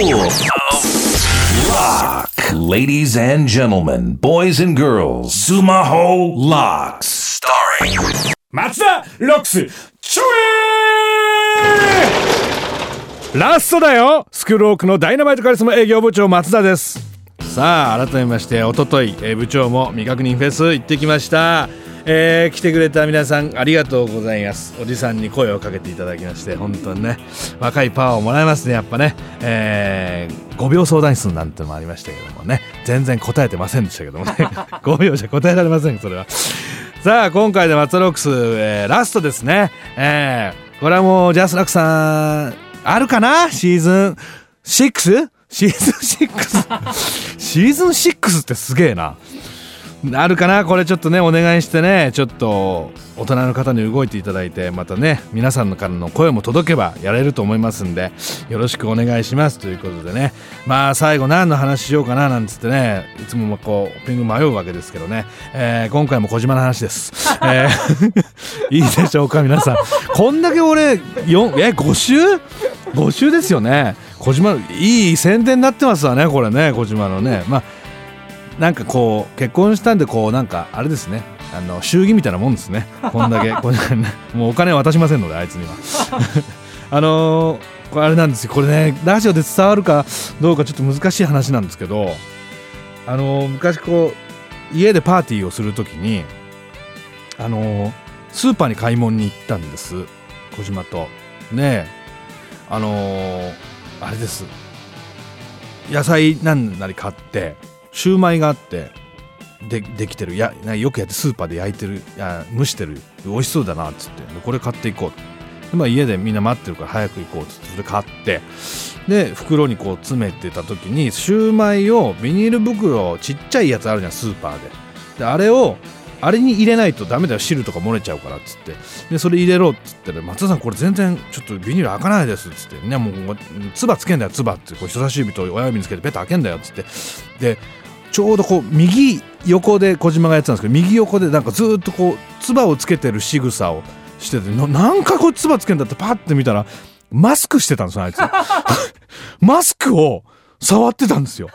Lock. Ladies and gentlemen, boys and girls, Sumaho Locks. Starring 松田ロックスちょえラストだよ。スクールオークのダイナマイトカリスマ営業部長松田です。さあ改めましておとといえ部長も未確認フェス行ってきました。えー来てくれた皆さんありがとうございます。おじさんに声をかけていただきまして本当にね。若いパワーをもらえますねやっぱね、えー5秒相談室なんてのもありましたけどもね。全然答えてませんでしたけどもね。5秒じゃ答えられませんそれは。さあ今回で松田ロックス、えーラストですね。えーこれはもうジャスラックさんあるかな？シーズン 6? シーズン 6? シーズン6ってすげえな。あるかな？これちょっとねお願いしてね。ちょっと大人の方に動いていただいてまたね皆さんからの声も届けばやれると思いますんでよろしくお願いします。ということでね。まあ最後何の話しようかななんつってね。いつもこうオープニング迷うわけですけどね、えー今回も小島の話です、えー いいでしょうか皆さん。こんだけ俺4え5週 ?5 週ですよね。小島いい宣伝になってますわねこれね小島のね。まあなんかこう結婚したんでこうなんかあれですね。あの祝儀みたいなもんですね。こんだけ。もうお金は渡しませんのであいつには。あのーこれあれなんですよ。これねラジオで伝わるかどうかちょっと難しい話なんですけどあのー昔こう家でパーティーをするときにあのースーパーに買い物に行ったんです。小島と。ねえ。あのーあれです。野菜なんなり買ってシューマイがあってでできてる。やよくやってスーパーで焼いてる。蒸してる。美味しそうだなっつって。これ買っていこう、まあ、家でみんな待ってるから早く行こうっつって。それ買って。で袋にこう詰めてた時にシューマイをビニール袋ちっちゃいやつあるじゃんスーパーで。であれをあれに入れないとダメだよ。汁とか漏れちゃうからっつって。でそれ入れろっつって。松田さんこれ全然ちょっとビニール開かないですっつって。ねもうつばつけんだよつばって。こう人差し指と親指につけてペッと開けんだよっつって。でちょうどこう右横で小島がやってたんですけど右横でなんかずっとこう唾をつけてる仕草をしててなんかこう唾つけんだってパッて見たらマスクしてたんですよあいつ。マスクを触ってたんですよ。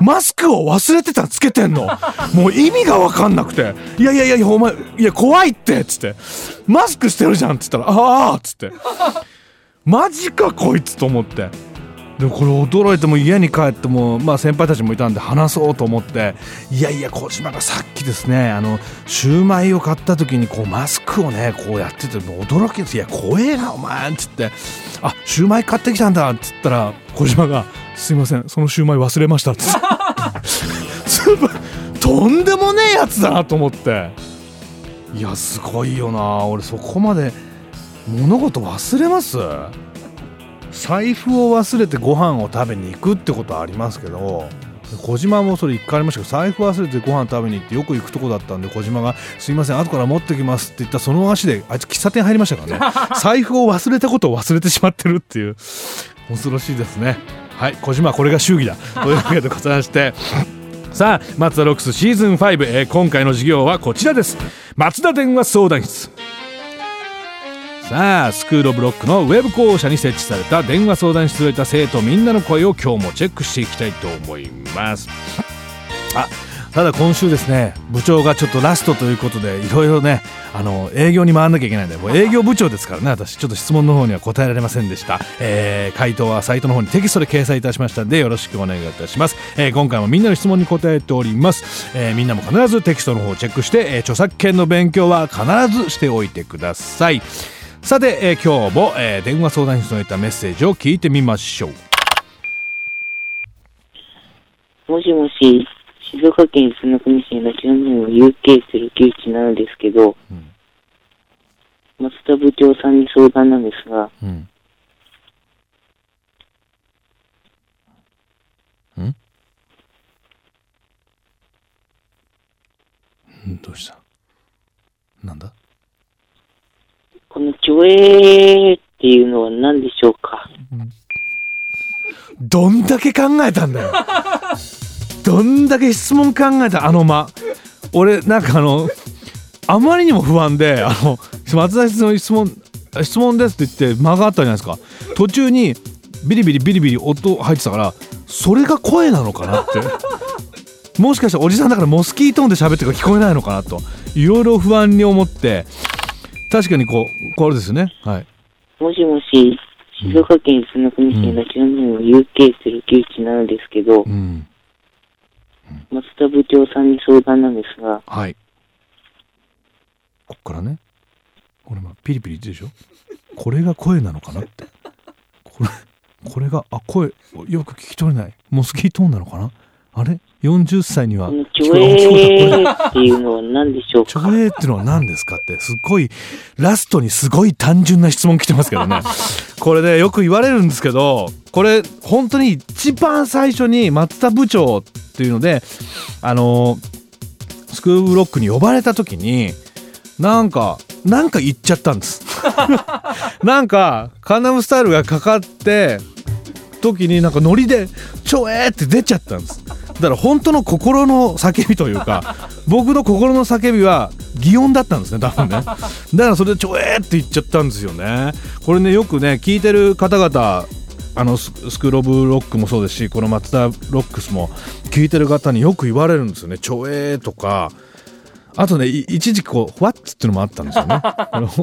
マスクを忘れてたつけてんの。もう意味が分かんなくて「いやいやいやお前いや怖いって」っつって「マスクしてるじゃん」っつったら「ああ」っつって。マジかこいつと思って。でもこれ驚いても家に帰ってもまあ先輩たちもいたんで話そうと思っていやいや小島がさっきですねあのシューマイを買った時にこうマスクをねこうやってて驚きです。いや怖えなお前っつってあシューマイ買ってきたんだっつったら小島がすいませんそのシューマイ忘れましたっつって とんでもねえやつだなと思って。いやすごいよな俺そこまで物事忘れます？財布を忘れてご飯を食べに行くってことはありますけど小島もそれ一回ありましたけど財布忘れてご飯食べに行ってよく行くとこだったんで小島が「すいません後から持ってきます」って言ったその足であいつ喫茶店入りましたからね。財布を忘れたことを忘れてしまってるっていう恐ろしいですね。はい小島はこれが祝儀だ。というわけでございまして。さあ松田ロックスシーズン5、えー今回の授業はこちらです。松田電話相談室さあスクールブロックのウェブ校舎に設置された電話相談室を得た生徒みんなの声を今日もチェックしていきたいと思います。あただ今週ですね部長がちょっとラストということでいろいろねあの営業に回んなきゃいけないんでもう営業部長ですからね私ちょっと質問の方には答えられませんでした、えー回答はサイトの方にテキストで掲載いたしましたのでよろしくお願いいたします、えー今回もみんなの質問に答えております、えーみんなも必ずテキストの方をチェックして、え著作権の勉強は必ずしておいてください。さて、えー今日も、えー電話相談室の得たメッセージを聞いてみましょう。もしもし、静岡県伊豆の国市のラジオネーム UK0917 ですけど、うん。松田部長さんに相談なんですが、うん。んどうした？なんだ？このちょえーっていうのは何でしょうか？どんだけ考えたんだよ。どんだけ質問考えたあの間。俺なんかあのあまりにも不安であの松田さんの質問質問ですって言って間があったじゃないですか。途中にビリビリビリビリ音入ってたからそれが声なのかなって。もしかしたらおじさんだからモスキートーンで喋ってるか聞こえないのかなといろいろ不安に思って確かにこうこれですよね。はい。もしもし、静岡県伊豆の国市のラジオネーム UK0917 なんですけど、うん。松田部長さんに相談なんですが、はい。こっからね。これまピリピリ言ってるでしょ。これが声なのかなって。これこれがあ声よく聞き取れない。モスキートーンなのかなあれ？40歳には。聞こえそうだこれえーっていうのは何でしょうか？ちょえーってのは何ですかって。すっごいラストにすごい単純な質問来てますけどね。これねよく言われるんですけどこれ本当に一番最初に松田部長っていうのであのスクールロックに呼ばれた時になんかなんか言っちゃったんです。なんかカンナムスタイルがかかって時になんかノリで「ちょえー!」って出ちゃったんですだから本当の心の叫びというか 僕の心の叫びは擬音だったんですね多分ねだからそれで「ちょえー!」って言っちゃったんですよねこれねよくね聞いてる方々あのススクール・オブ・ロックもそうですしこの松田ロックスも聞いてる方によく言われるんですよね「ちょえー!」とかあとねい一時期こう「フワッツ」っていうのもあったんですよね。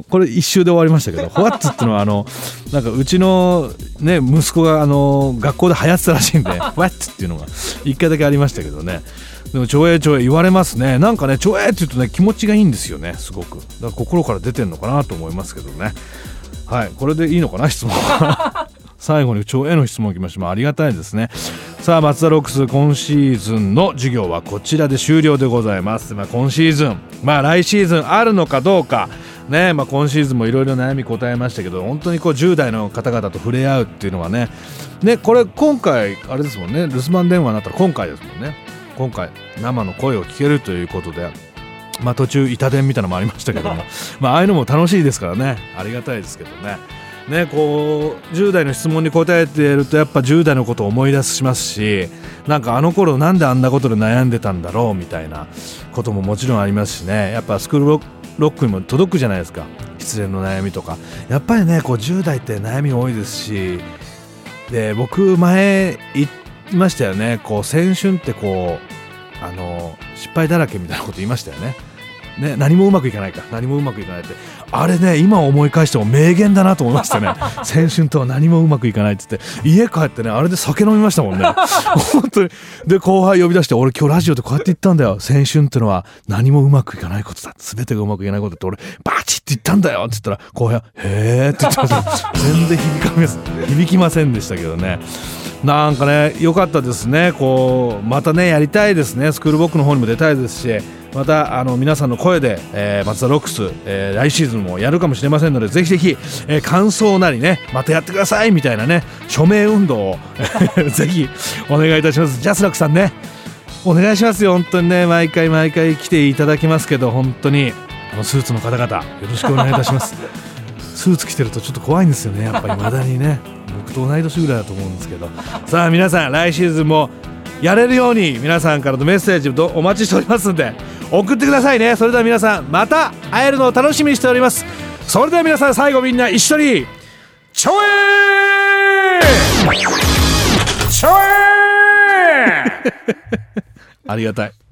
これ一周で終わりましたけど「フワッツ」っていうのはあのなんかうちのね息子があの学校で流行ってたらしいんで「フワッツ」っていうのが一回だけありましたけどね。でも「ちょえちょえ」言われますね。なんかね「ちょえ」って言うとね気持ちがいいんですよねすごく。だから心から出てんのかなと思いますけどね。はいこれでいいのかな質問は。最後に超への質問来ましたまあありがたいですねさあ松田ロックス今シーズンの授業はこちらで終了でございます、まあ、今シーズン。まあ来シーズンあるのかどうか。ねまあ、今シーズンもいろいろ悩み答えましたけど本当にこう10代の方々と触れ合うっていうのはね。ねこれ今回あれですもんね。留守番電話になったら今回ですもんね。今回生の声を聞けるということで。まあ途中板伝みたいなのもありましたけども。まあああいうのも楽しいですからね。ありがたいですけどねねこう10代の質問に答えているとやっぱ10代のことを思い出しますしなんかあの頃なんであんなことで悩んでたんだろうみたいなことももちろんありますしね。やっぱスクールロックにも届くじゃないですか。失恋の悩みとか。やっぱりねこう10代って悩み多いですしで僕前言いましたよね。こう青春ってこうあの失敗だらけみたいなこと言いましたよね。ね、何もうまくいかないか。何もうまくいかないって。あれね今思い返しても名言だなと思いましたね。青春とは何もうまくいかないって言って。家帰ってねあれで酒飲みましたもんね。本当に。で後輩呼び出して俺今日ラジオでこうやって言ったんだよ。青春ってのは何もうまくいかないことだ。全てがうまくいかないことって俺バチって言ったんだよって言ったら後輩は「へーって言ってました全然響かめ響きませんでしたけどねなんかね良かったですね。こうまたねやりたいですね。スクールボックの方にも出たいですしまたあの皆さんの声で、えー、松田ロックス、えー来シーズンもやるかもしれませんのでぜひぜひ、えー感想なりねまたやってくださいみたいなね署名運動を ぜひお願いいたします。ジャスラックさんねお願いしますよ。本当にね毎回毎回来ていただきますけど本当にあのスーツの方々よろしくお願いいたします。スーツ着てるとちょっと怖いんですよね。やっぱりまだにね。僕と同い年ぐらいだと思うんですけど。さあ皆さん来シーズンもやれるように皆さんからのメッセージをお待ちしておりますんで送ってくださいね。それでは皆さんまた会えるのを楽しみにしております。それでは皆さん最後みんな一緒にちょえーちょえありがたい。